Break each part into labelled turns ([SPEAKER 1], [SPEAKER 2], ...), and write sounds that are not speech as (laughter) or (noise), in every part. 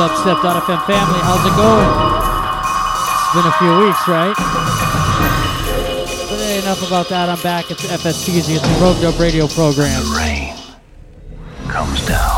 [SPEAKER 1] Dubstep.fm family. How's it going? It's been a few weeks, right? But enough about that. I'm back. It's FSTZ. It's the Rogue Dub Radio program.
[SPEAKER 2] The rain comes down.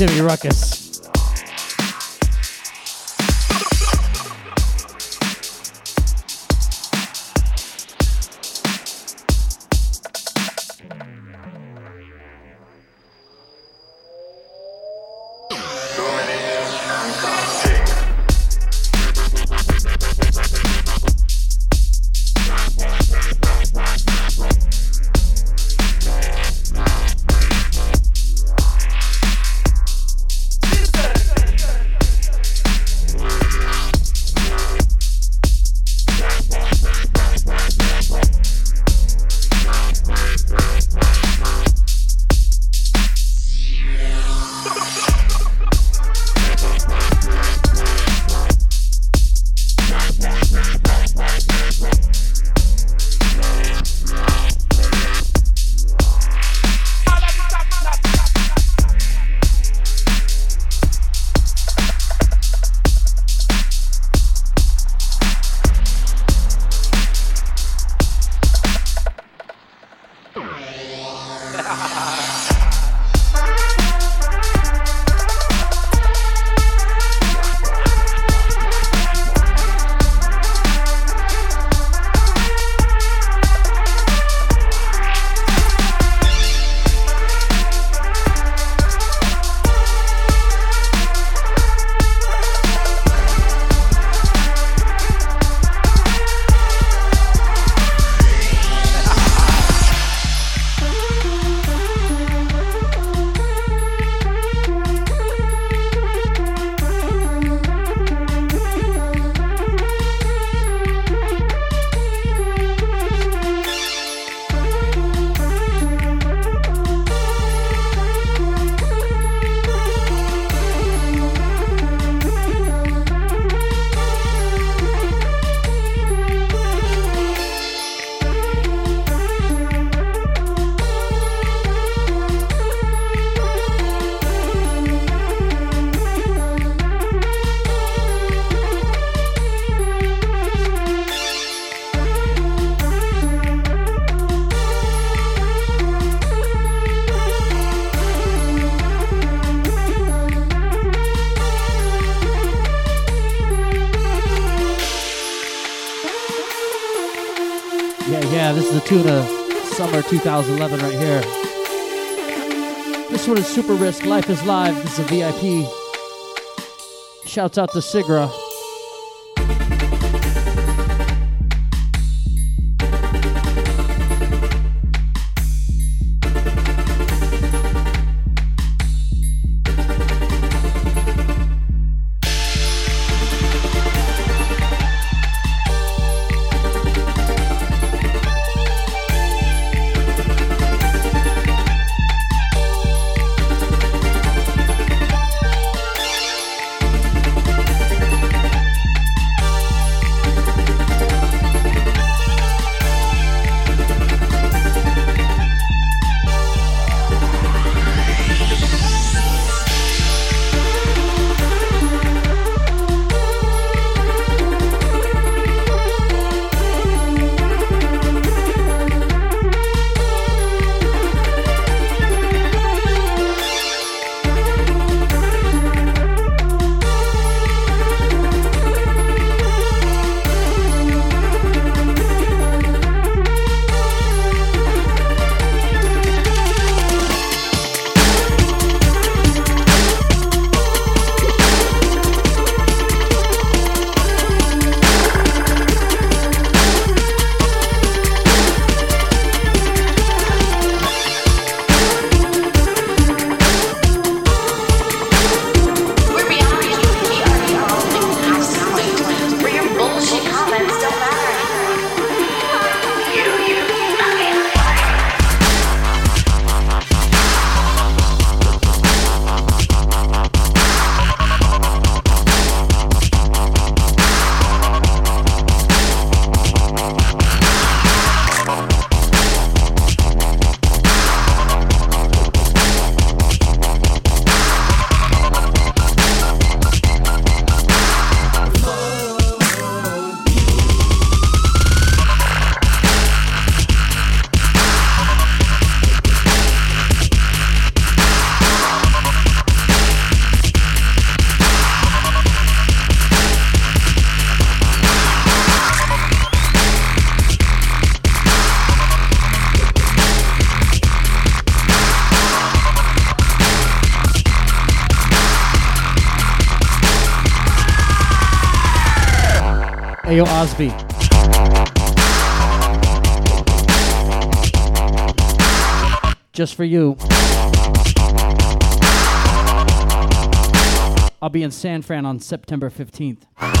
[SPEAKER 1] Timmy Ruckus. 2011 right here. This one is Super Risk, Life is Live. This is a VIP
[SPEAKER 3] Shouts out to Sigra. Ayo Osby. Just for you. I'll be in San Fran on September 15th.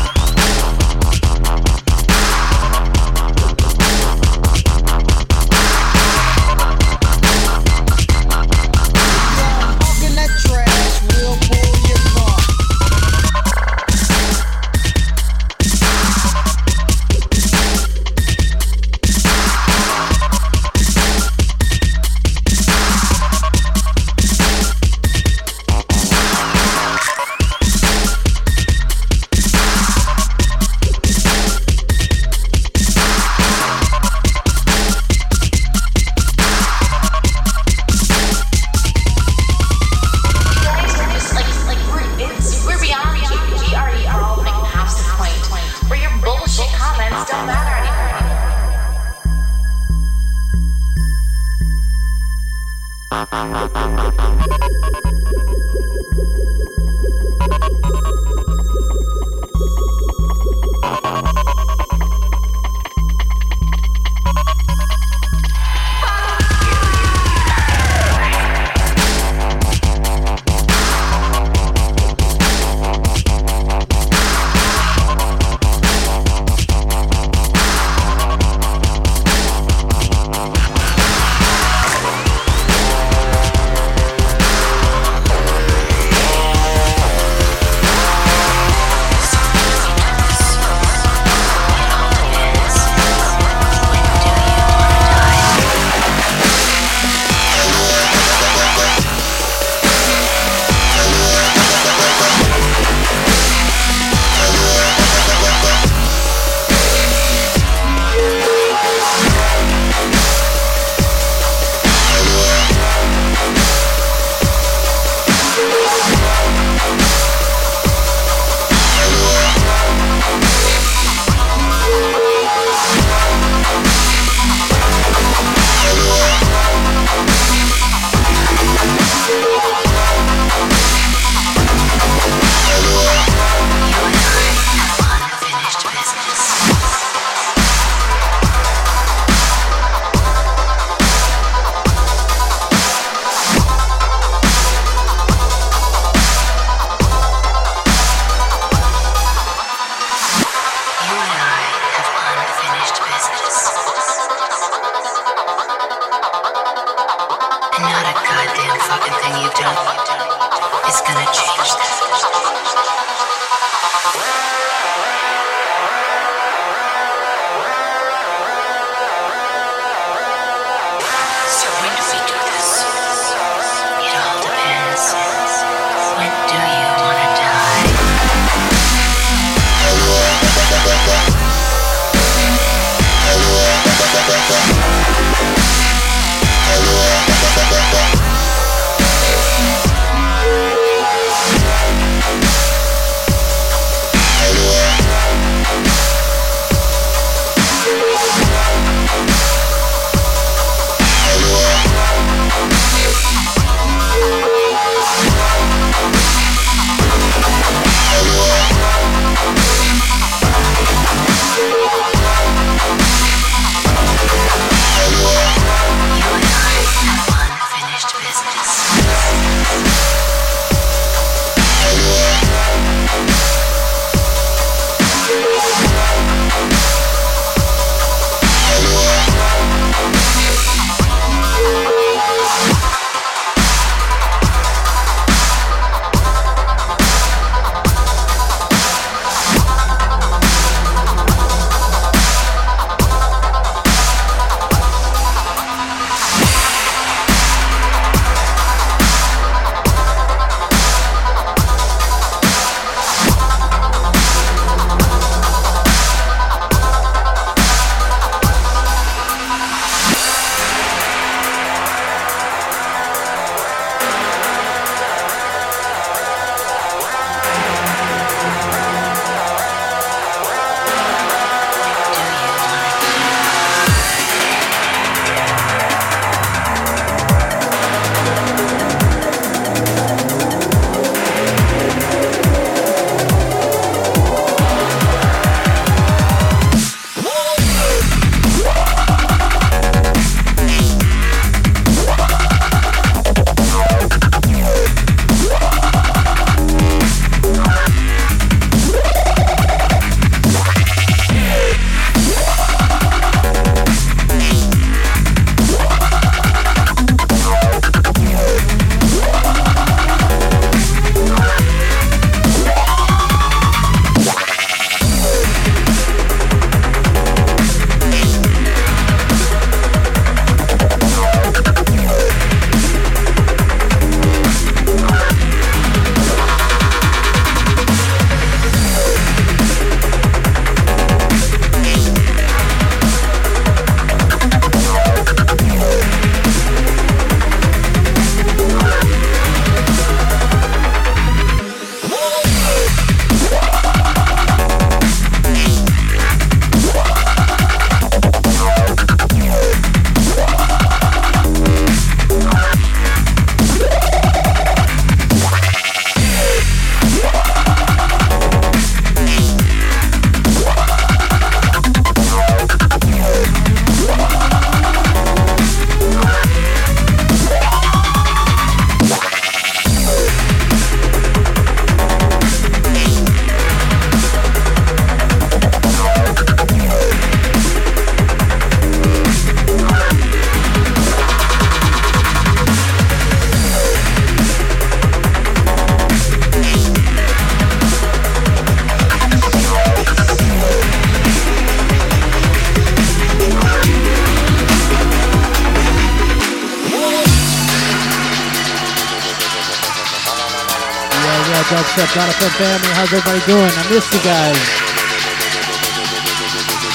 [SPEAKER 1] Dubstep.fm family. How's everybody doing? I missed you guys.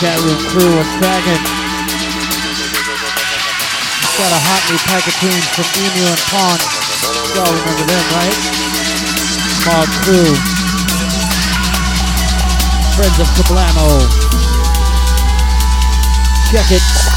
[SPEAKER 1] Chat room crew, what's cracking? Got a hot new pack of tunes from Emu and Pawn. Y'all remember them, right? Mob crew. Friends of Kablamo. Check it.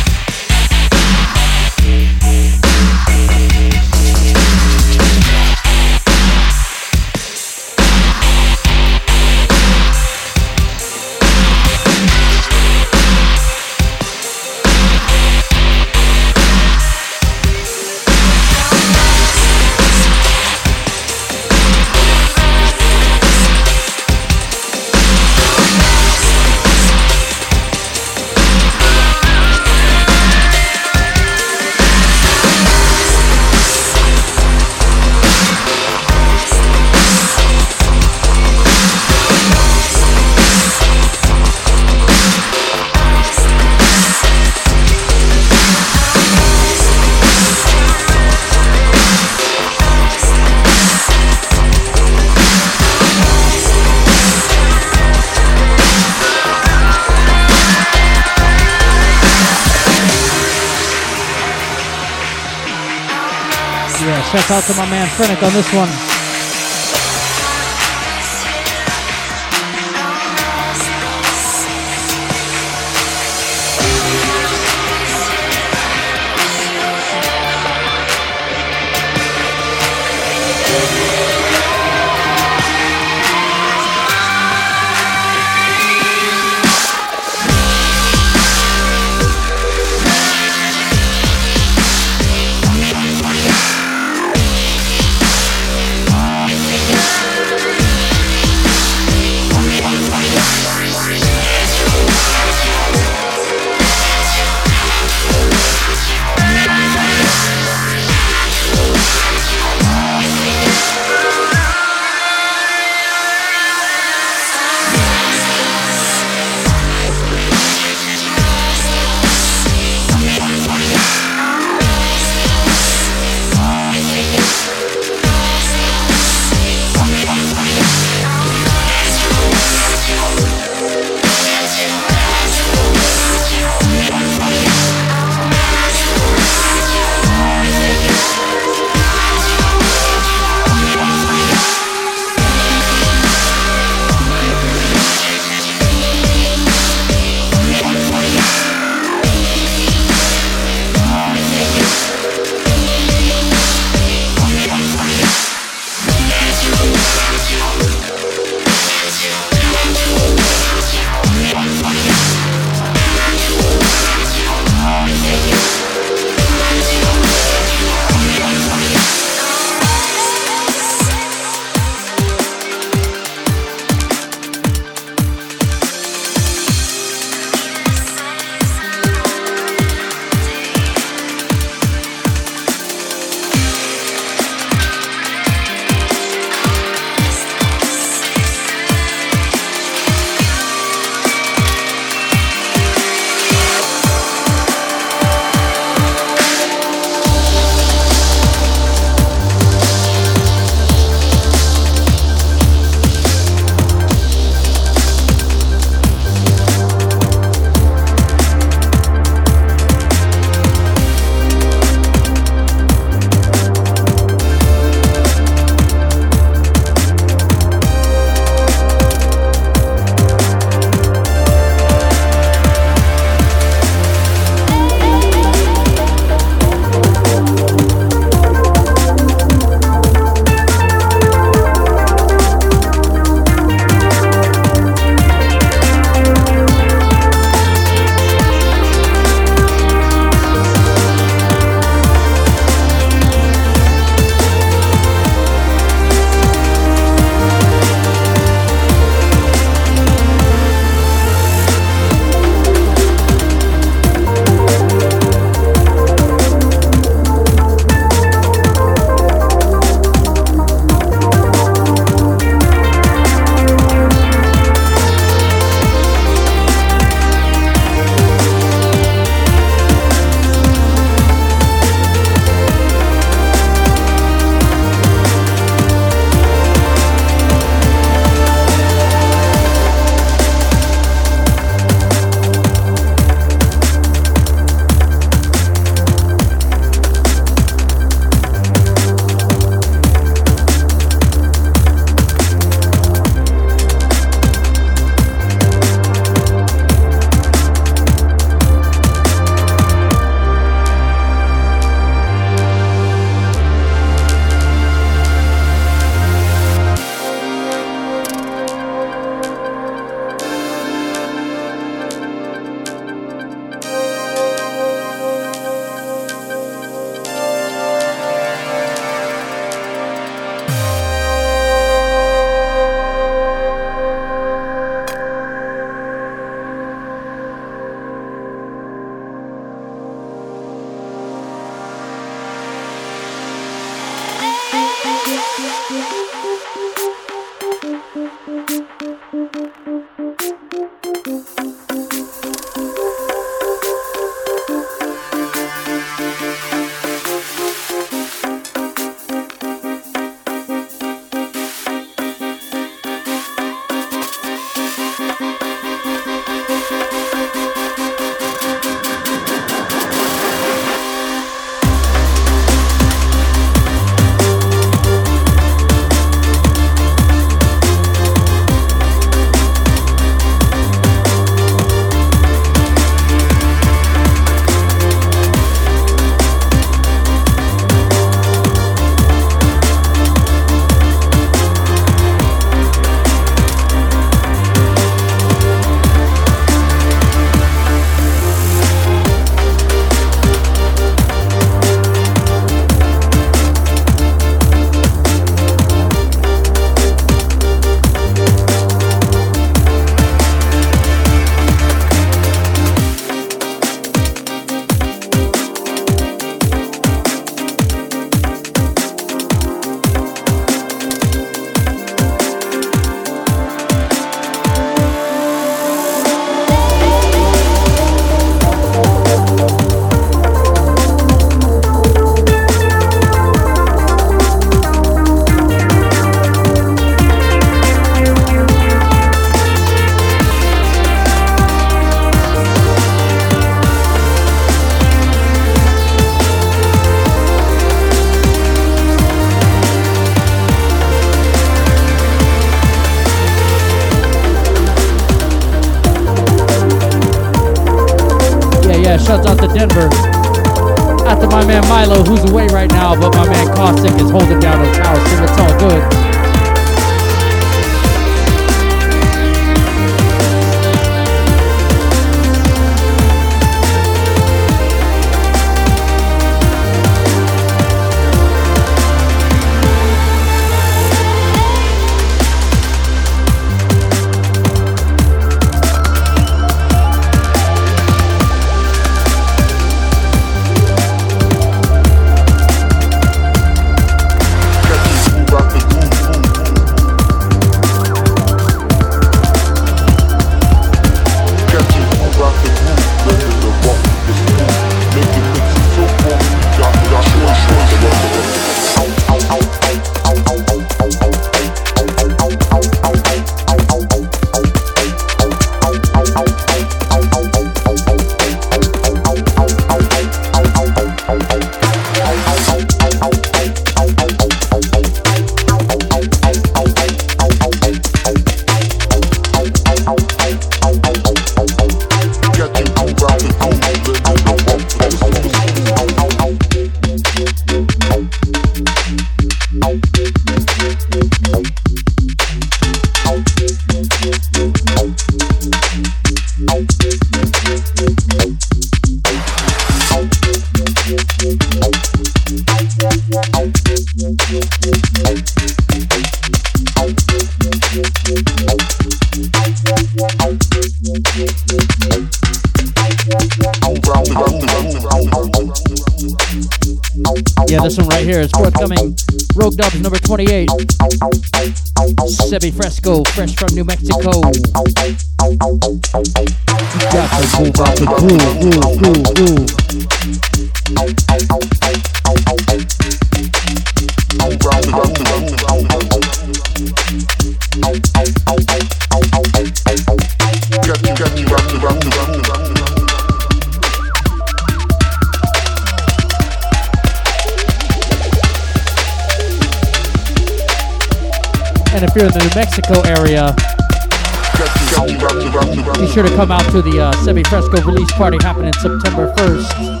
[SPEAKER 1] Fresco release party happening September 1st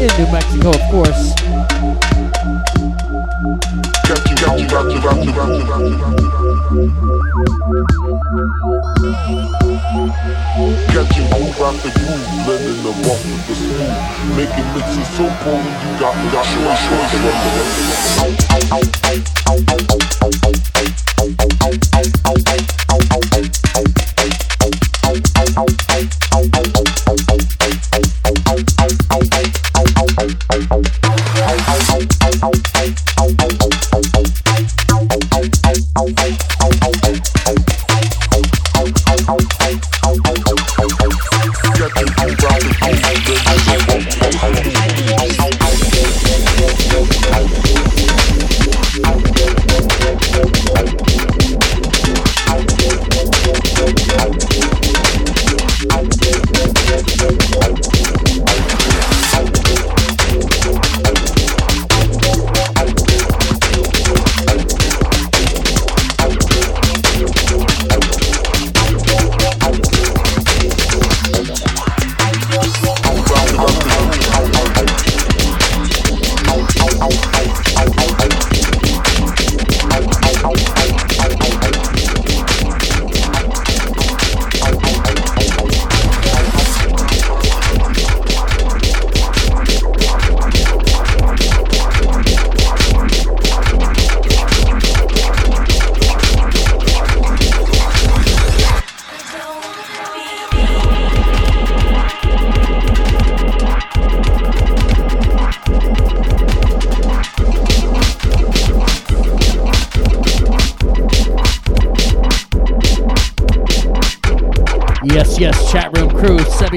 [SPEAKER 1] in New Mexico, of course.
[SPEAKER 4] You move out the groove, blending the rough with the smooth. Making mixes so potent, you got, got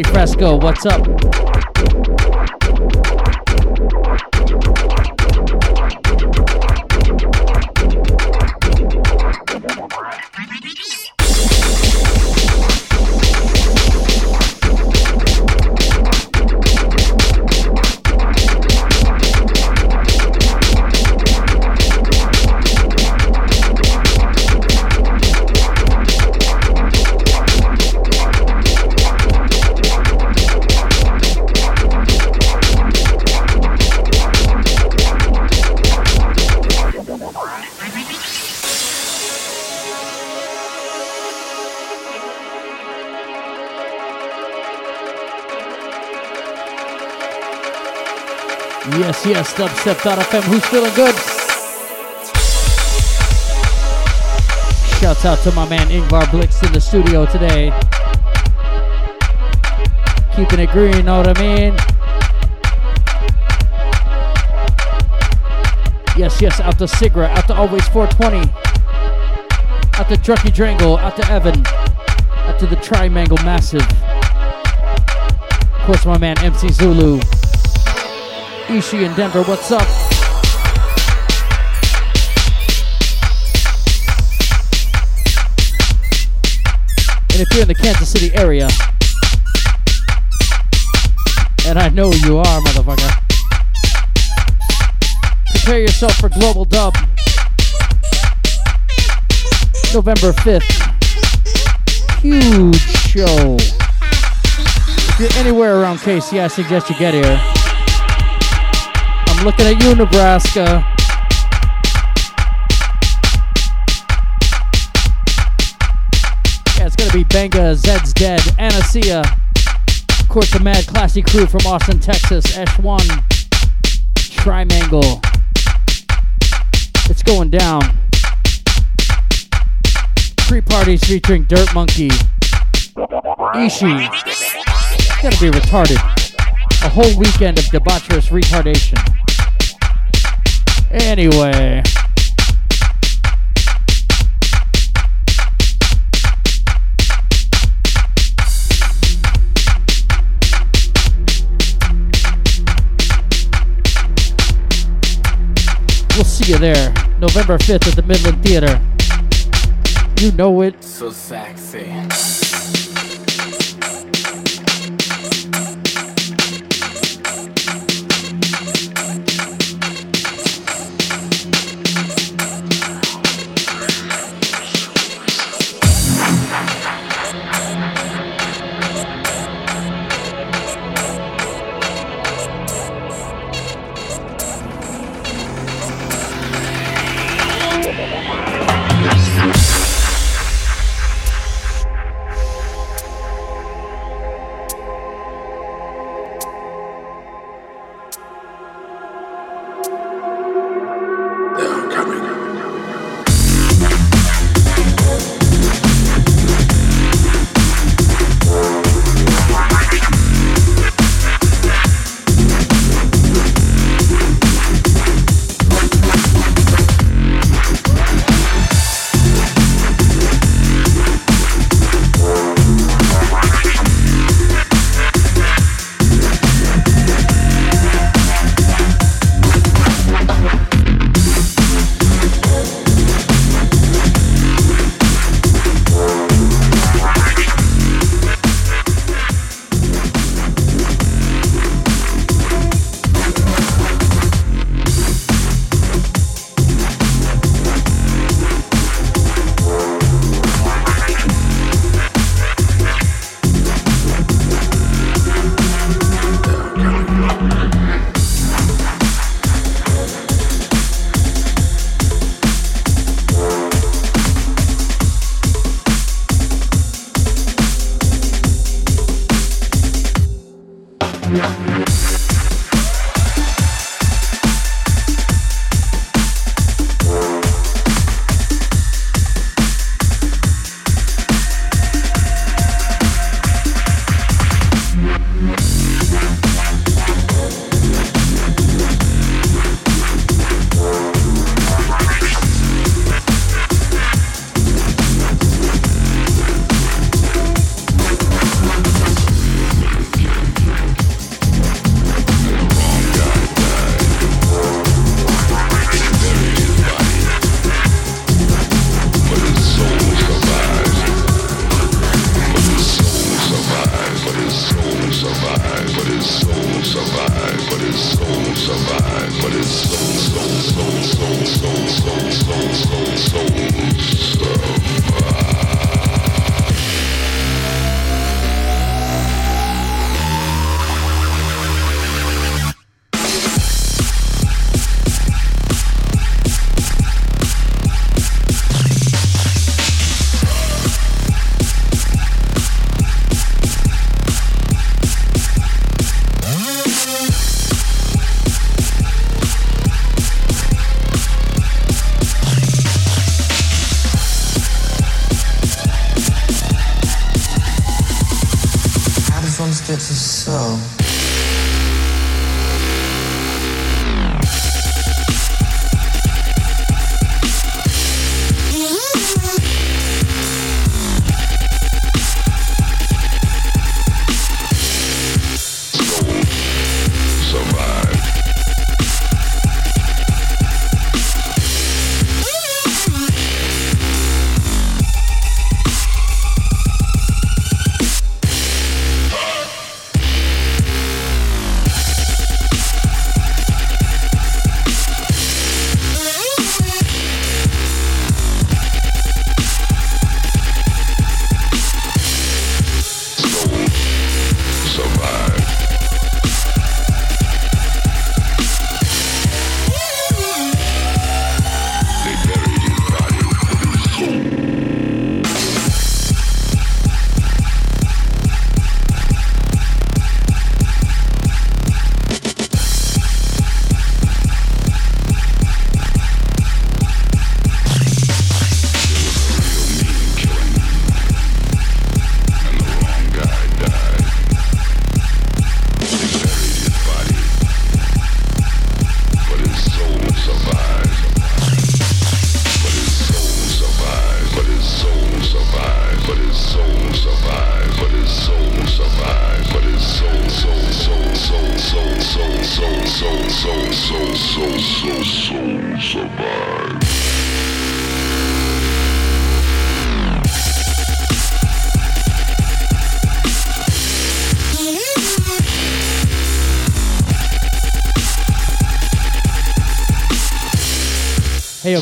[SPEAKER 1] Fresco, what's up? Yes, yes, dubstep.fm. Who's feeling good? Shouts out to my man Ingvar Blix in the studio today. Keeping it green, know what I mean? Yes, yes, out to Sigra, out to Always 420, out to Drucky Drangle, out to Evan, out to the Trimangle Massive. Of course, my man MC Zulu. Ishi in Denver, what's up? And if you're in the Kansas City area, and I know you are, motherfucker, prepare yourself for Global Dub. November 5th. Huge show. If you're anywhere around KC, I suggest you get here. Looking at you, Nebraska. Yeah, it's gonna be Benga, Zeds Dead, Anasia. Of course, the Mad Classy crew from Austin, Texas, Esh1, Trimangle. It's going down. Pre parties featuring Dirt Monkey, Ishi. It's gonna be retarded. A whole weekend of debaucherous retardation. Anyway. We'll see you there, November 5th at the Midland Theater. You know it.
[SPEAKER 5] So sexy.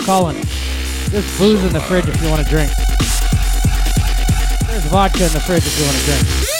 [SPEAKER 1] Colin. There's booze in the fridge if you want to drink. There's vodka in the fridge if you want to drink.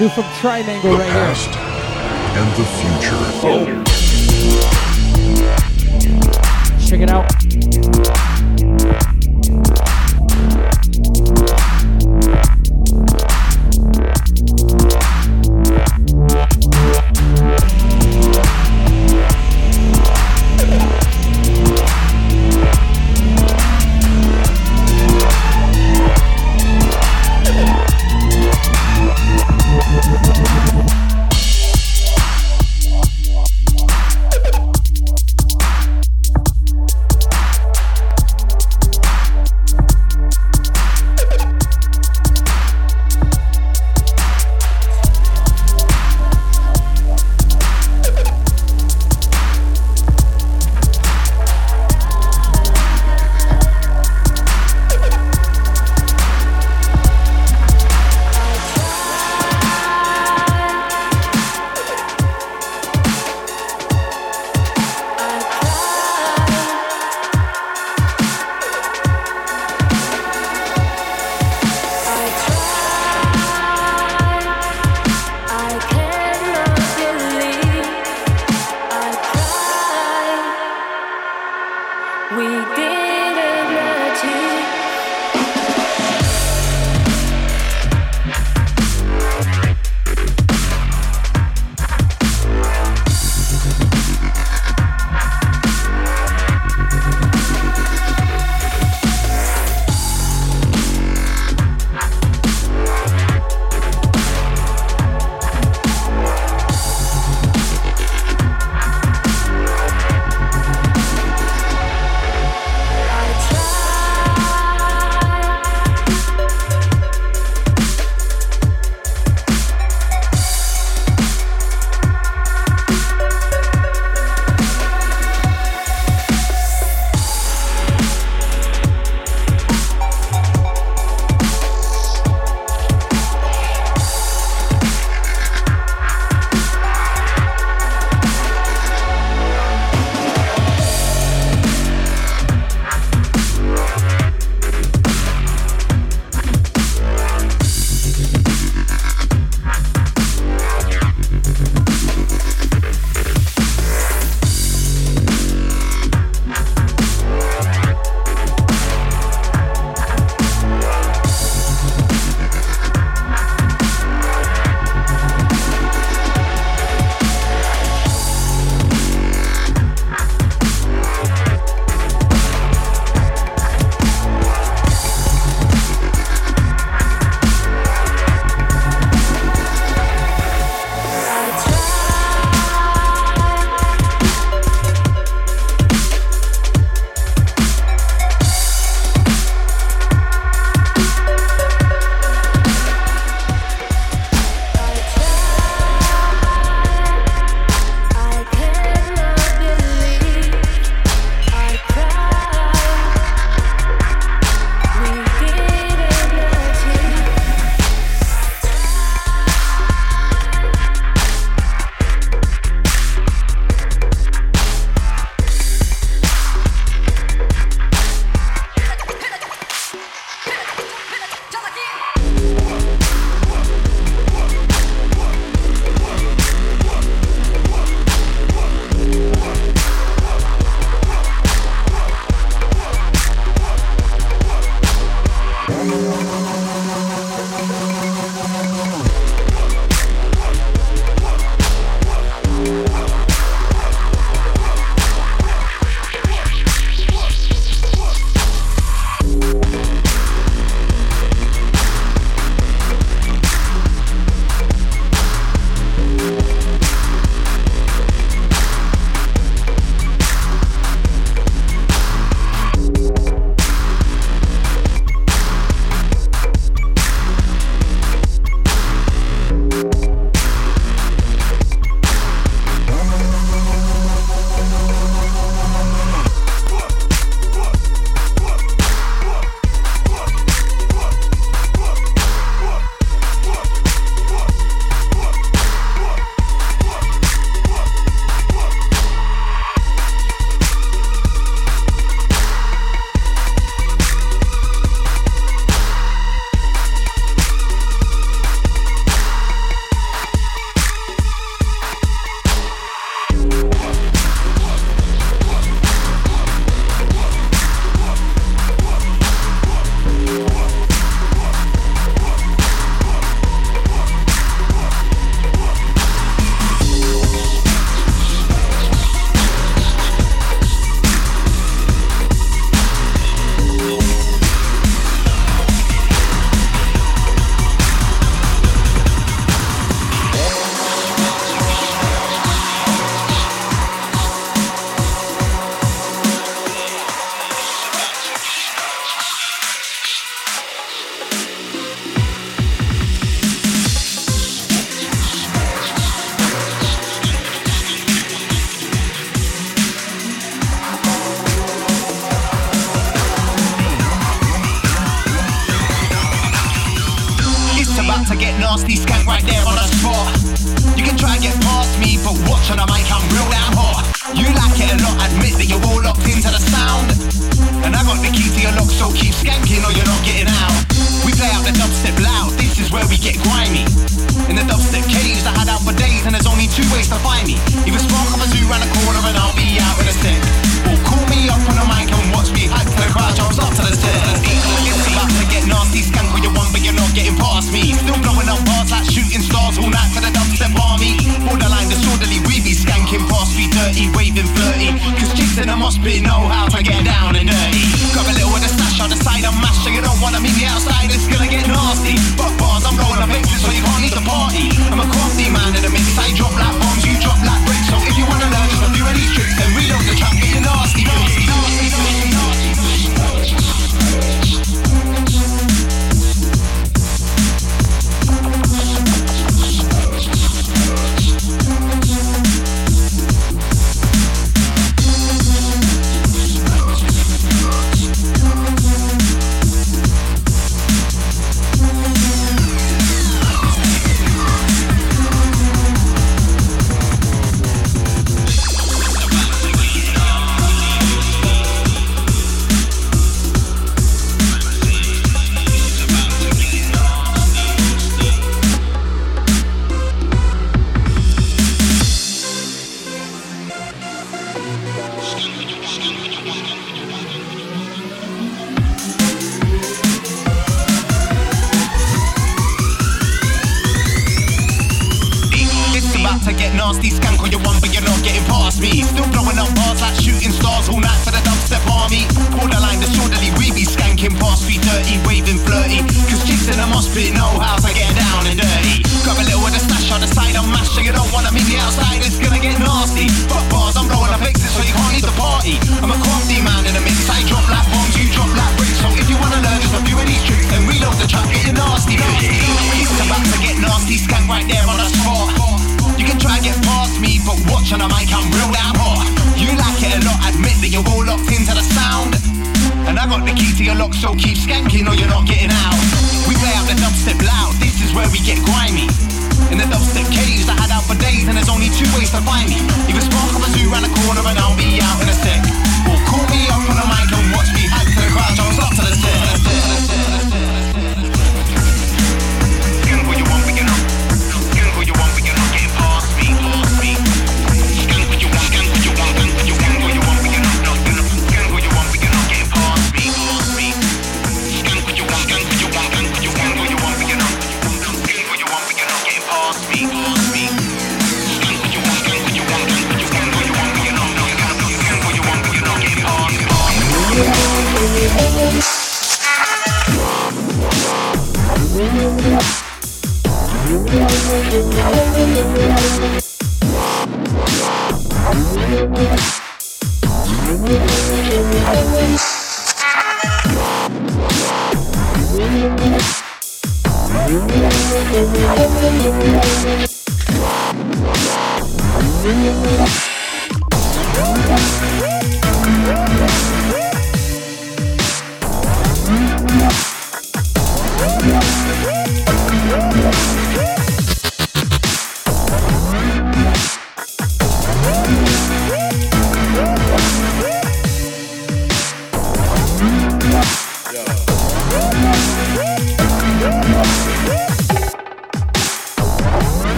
[SPEAKER 6] New from Triangle right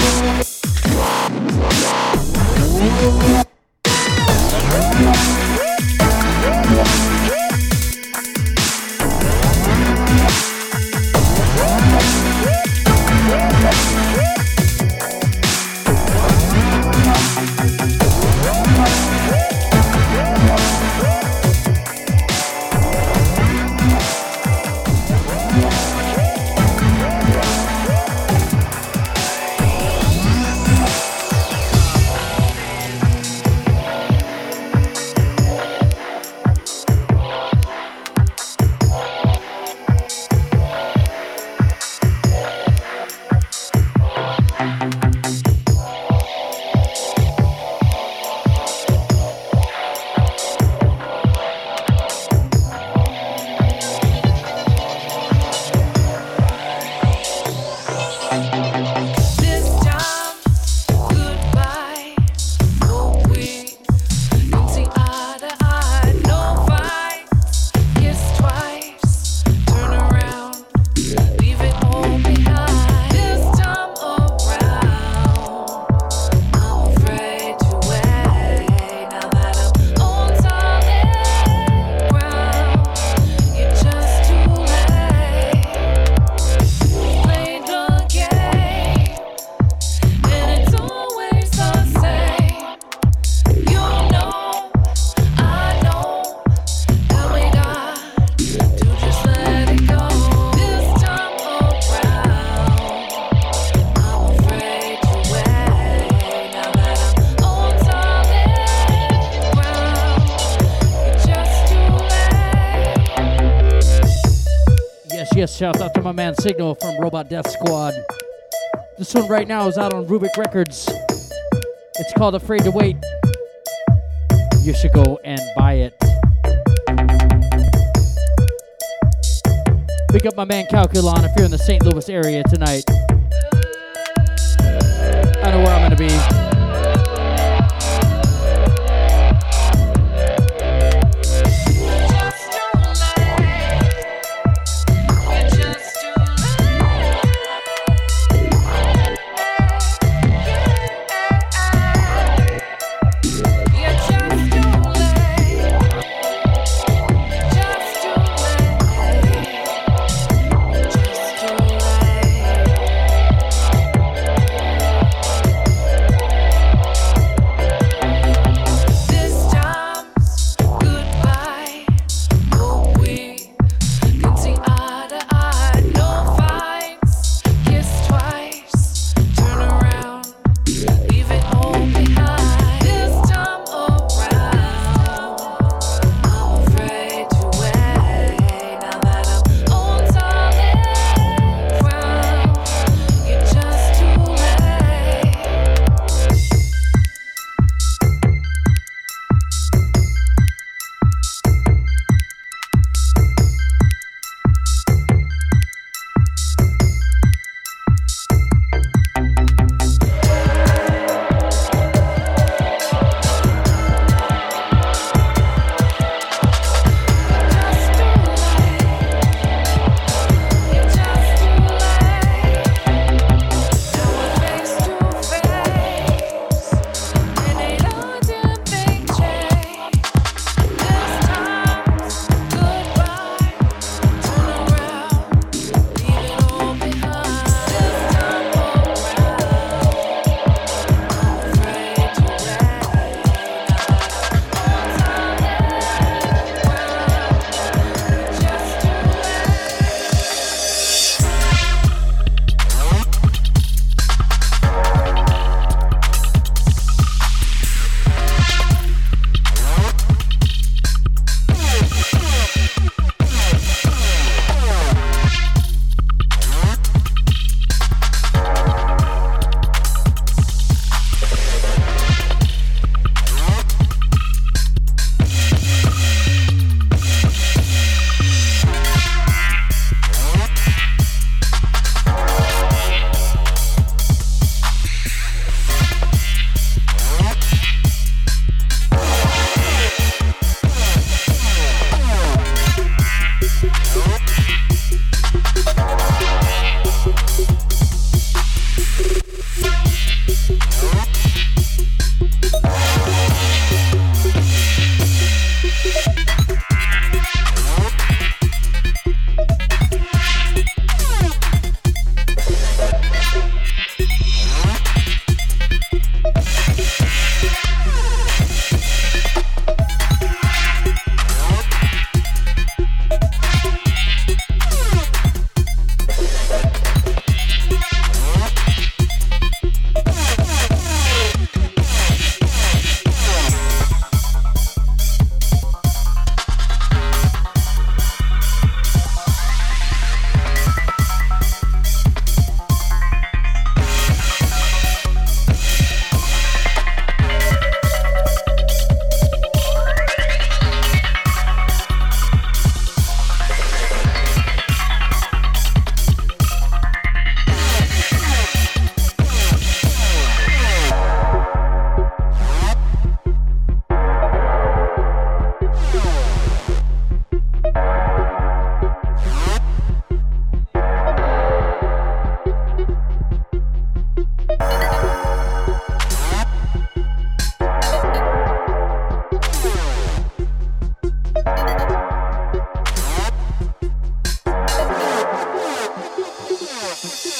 [SPEAKER 5] house man
[SPEAKER 1] Signal from Robot Death Squad. This one right now is out on Rubik Records. It's called Afraid to Wait. You should go and buy it. Pick up my man Calculon if you're in the St. Louis area tonight. I know where I'm going to be.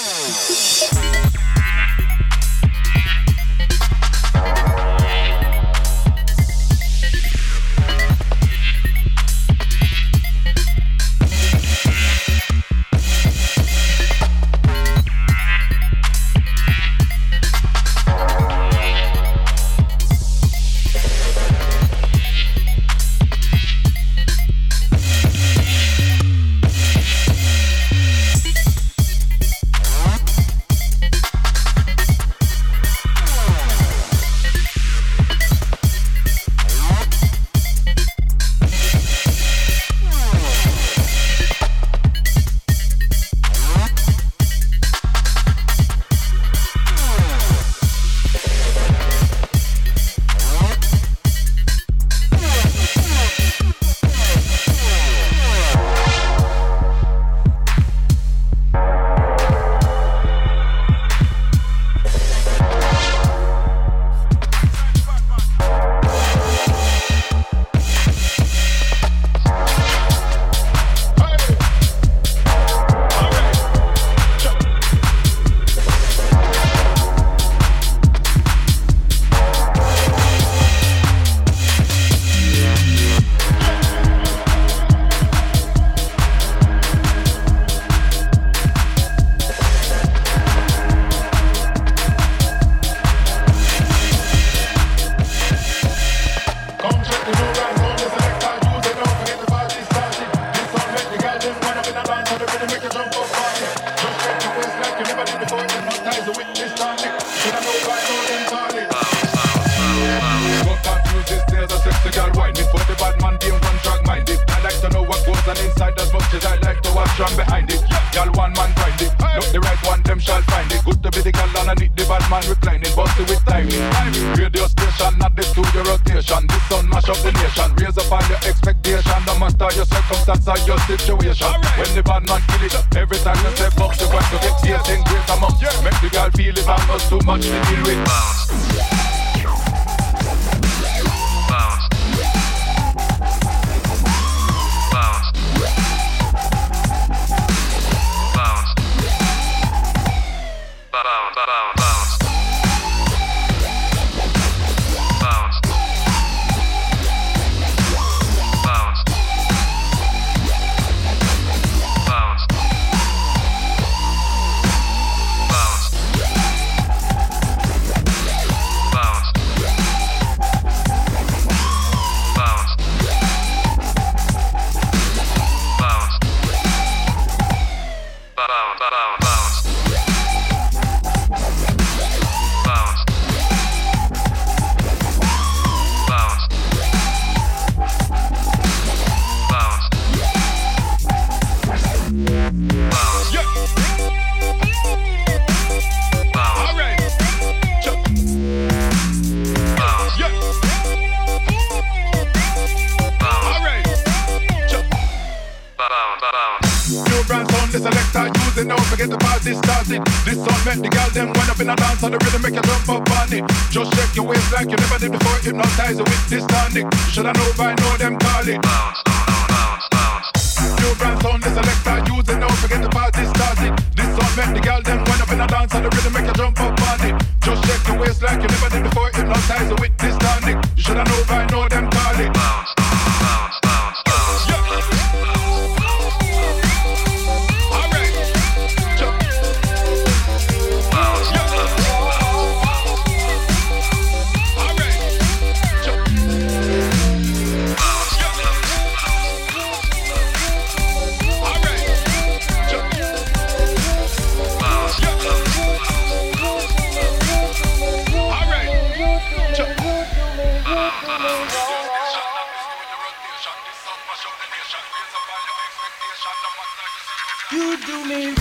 [SPEAKER 7] Música Should I know by now them call it? Bounce, bounce, bounce. New brand sound, the selector use it now, forget the party started. This song make the girl them wind up in a dance and the rhythm make you jump up on it. Just shake your waist like you never did before, hypnotize with this tonic. You should I know by now them call it? Bounce.
[SPEAKER 8] do me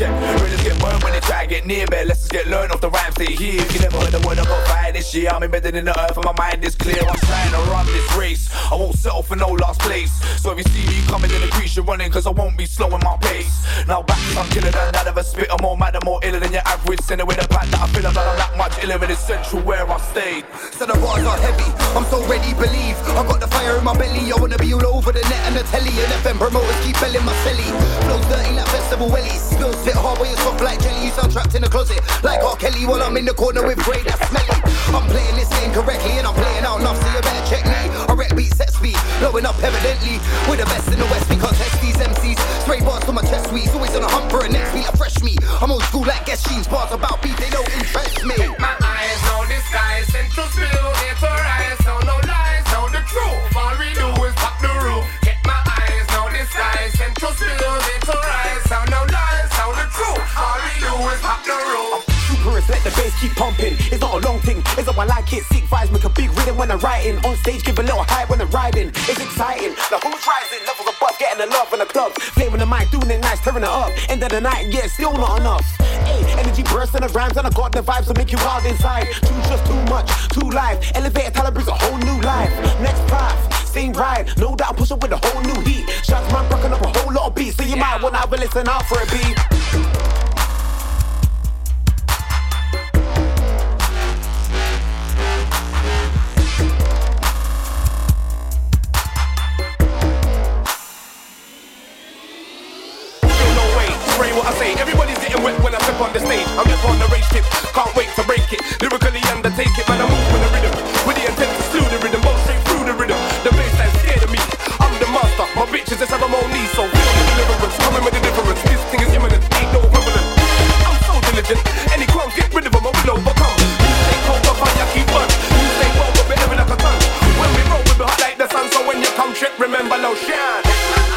[SPEAKER 8] checked. Ready get burned when they try to get near. Let's just get learned off the rhyme, stay here. You never heard the word got fire this year. I'm embedded in the earth and my mind is clear. I'm trying to run this race. I won't settle for no last place. So if you see me coming in the crease, you're running cause I won't be slowing my pace. Now back, I'm than that of a spit. I'm more mad and more iller than your average. Send it with a pack that I feel I'm not that much iller in central where I stayed.
[SPEAKER 9] So the bars are heavy. I'm so ready, believe. I got the fire in my belly. I wanna be all over the net and the telly. And FM promoters keep belling my silly. Flows dirty like festival wellies. Spills fit hard while you're soft like jelly. You sound trapped in the closet like R. Kelly while I'm in the corner with Ray that's smelly. I'm playing this game correctly and I'm playing out enough, so you better check me. I wreck beat set speed, blowing up evidently. We're the best in the West, we test these MCs. Straight bars to my chest squeeze, always on a hunt for a next beat, a fresh me. I'm old school like Guess Jeans, bars about beat, they don't interest me.
[SPEAKER 10] My eyes on the sky, central spill, it's alright, so
[SPEAKER 11] bass keep pumping. It's not a long thing, it's how I like it. Sick vibes make a big rhythm when I'm writing. On stage, give a little hype when I'm riding. It's exciting. The who's rising, levels above, getting the love and the club. Flaming the mic, doing it nice, turning it up. End of the night, yeah, still not enough. Hey, energy bursts and the rhymes, and I got the vibes to make you wild inside. Too just too much, too live. Elevator talent brings a whole new life. Next path, same ride. No doubt, push up with a whole new heat. Shots man, broken up a whole lot of beats, so you might wanna have a listen out for a beat.
[SPEAKER 10] I say. Everybody's getting wet when I step on the stage. I'm left on the race tip, can't wait to break it. Lyrically undertake it, man. I move with the rhythm, with the intent to slew the rhythm, both straight through the rhythm. The bassline scared of me. I'm the master, my bitches just them on knees, so feel the deliverance, coming with the difference. This thing is imminent, ain't no equivalent. I'm so diligent, any crumbs get rid of them, I will overcome. You stay cold, my fire keep burn. You stay cold, but better like a ton. When we roll, we be hot like the sun, so when you come trip, remember lotion.
[SPEAKER 1] Oh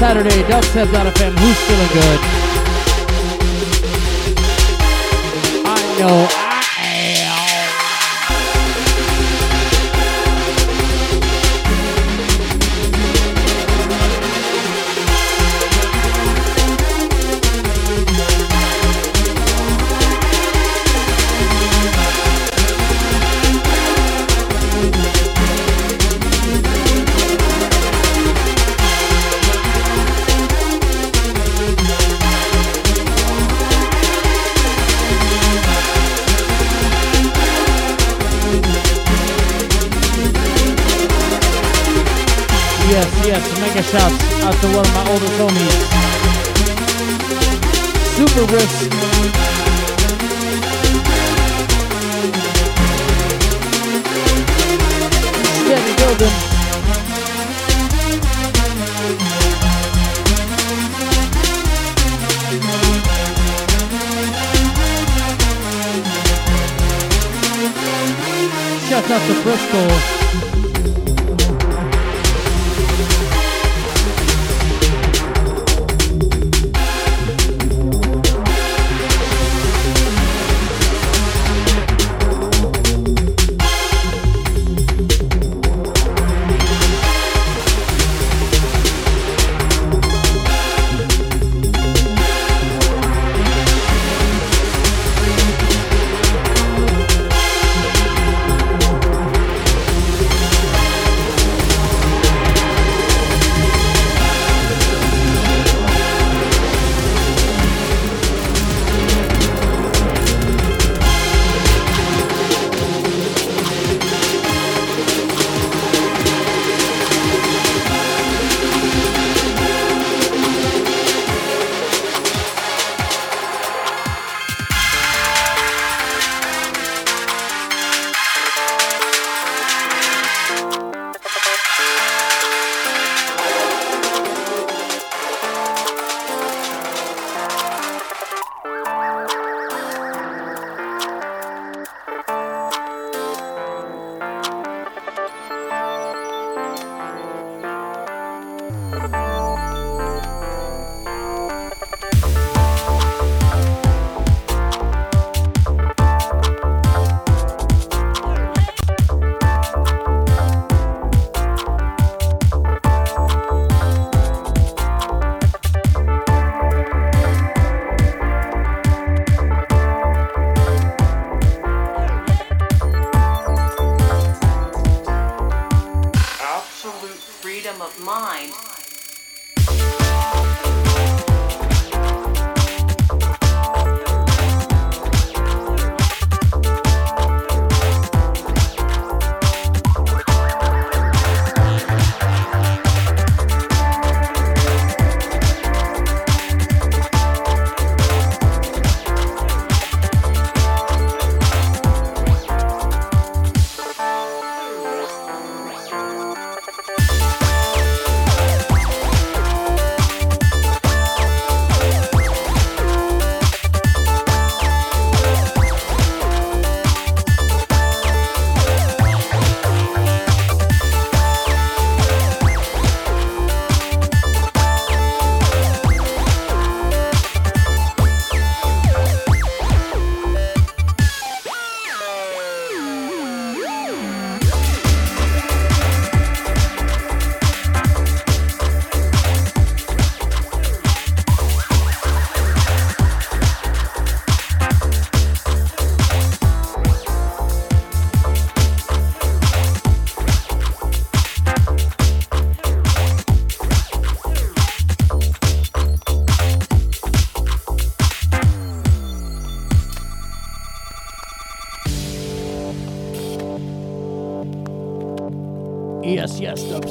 [SPEAKER 1] Saturday, dubstep.fm. Who's feeling good? I know to one of my oldest homies. Super Risk. Steady building. Shout out to Bristol.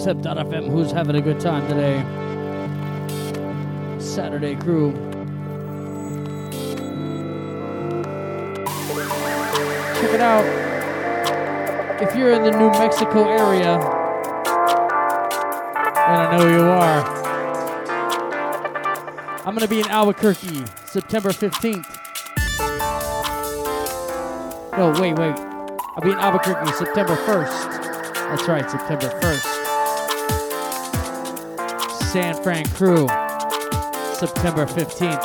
[SPEAKER 1] Dubstep.fm. Who's having a good time today? Saturday crew. Check it out. If you're in the New Mexico area, and I know you are, I'm going to be in Albuquerque September 15th. No, wait, wait. I'll be in Albuquerque September 1st. That's right, September 1st. San Fran Crew, September 15th.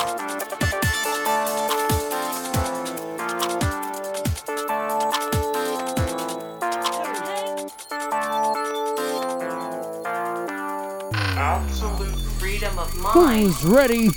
[SPEAKER 12] Absolute freedom of mind.
[SPEAKER 1] Who's ready?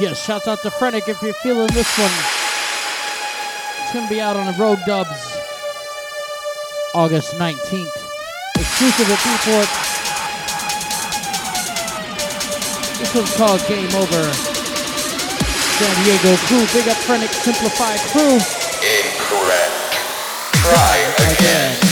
[SPEAKER 1] Yes. Shouts out to Frenick if you're feeling this one. It's gonna be out on the Road Dubs August 19th. Exclusive at Beatport. This one's called Game Over. San Diego crew, big up Frenick Simplified crew.
[SPEAKER 13] Incorrect. Try again.
[SPEAKER 1] Frenick.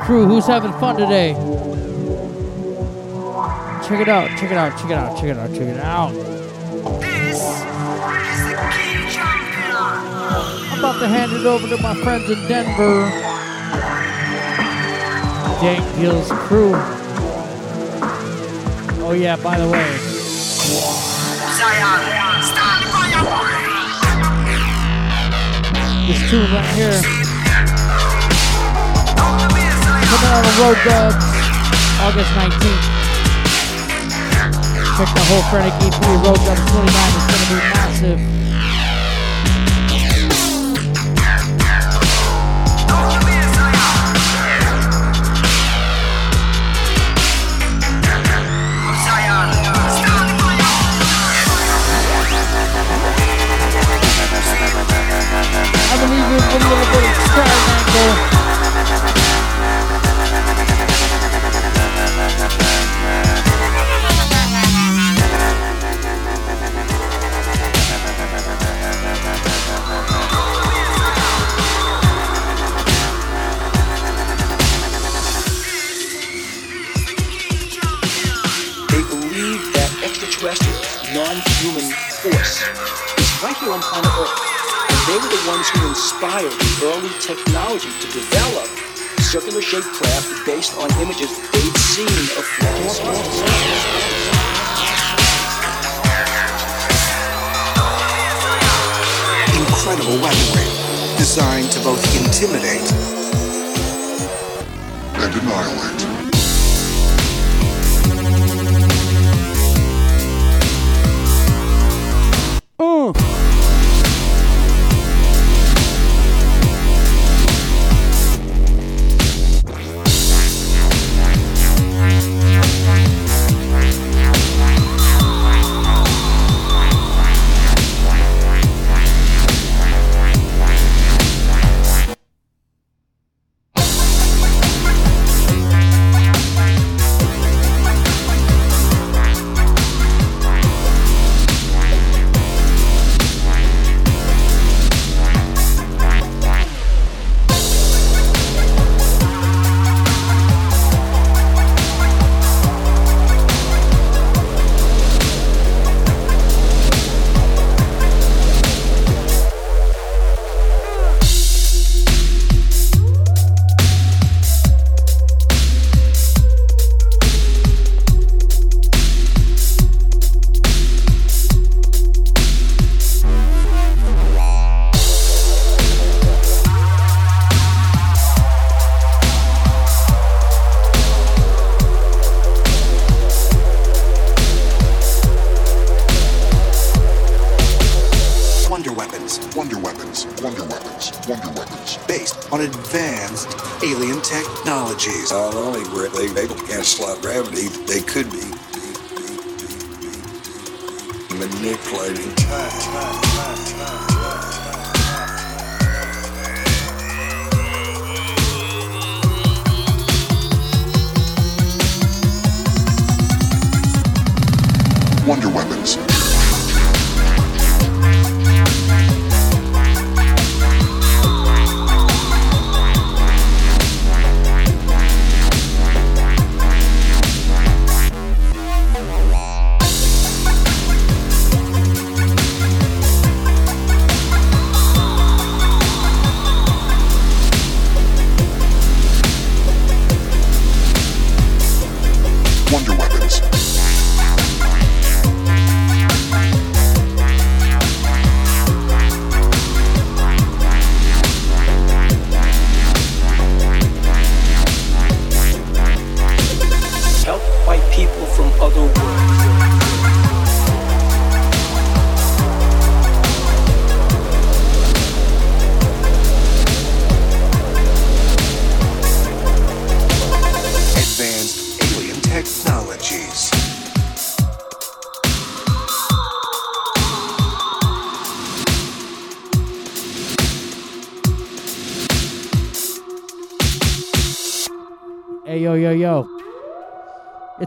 [SPEAKER 1] Crew, who's having fun today? Check it out, check it out, check it out, check it out, check it out. This is the key I'm about to hand it over to my friends in Denver. Dank Hills crew. Oh yeah, by the way. This tune right here. Out on Road August 19th. Check the whole Frenetic EP, Road Dubs 29. It's gonna be massive. a little bit of triangle.
[SPEAKER 14] Inspired the early technology to develop circular shaped craft based on images they'd seen of flying
[SPEAKER 15] Incredible weaponry, designed to both intimidate
[SPEAKER 16] and annihilate.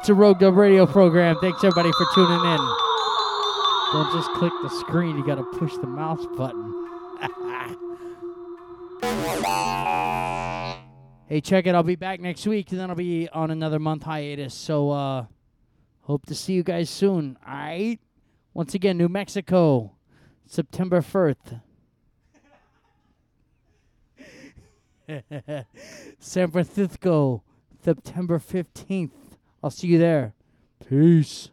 [SPEAKER 1] It's a Rogue Dub Radio program. Thanks, everybody, for tuning in. Don't just click the screen, you gotta push the mouse button. (laughs) hey, check it. I'll be back next week, and then I'll be on another month hiatus. So, uh, hope to see you guys soon. All right. Once again, New Mexico, September 1st. (laughs) San Francisco, September 15th. I'll see you there. Peace.